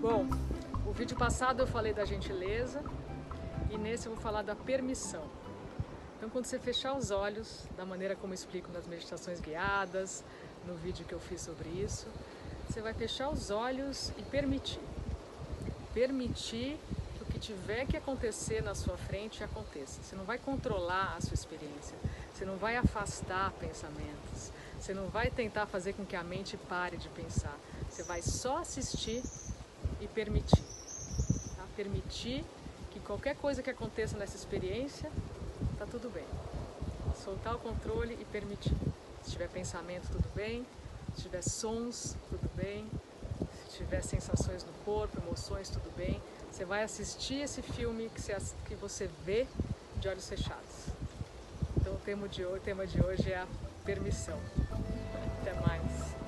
Bom, o vídeo passado eu falei da gentileza e nesse eu vou falar da permissão. Então, quando você fechar os olhos, da maneira como eu explico nas meditações guiadas, no vídeo que eu fiz sobre isso, você vai fechar os olhos e permitir. Permitir que o que tiver que acontecer na sua frente aconteça. Você não vai controlar a sua experiência, você não vai afastar pensamentos, você não vai tentar fazer com que a mente pare de pensar. Você vai só assistir e permitir. Tá? Permitir que qualquer coisa que aconteça nessa experiência, tá tudo bem. Soltar o controle e permitir. Se tiver pensamento, tudo bem. Se tiver sons, tudo bem. Se tiver sensações no corpo, emoções, tudo bem. Você vai assistir esse filme que você, que você vê de olhos fechados. Então o tema de hoje, o tema de hoje é a permissão. Até mais.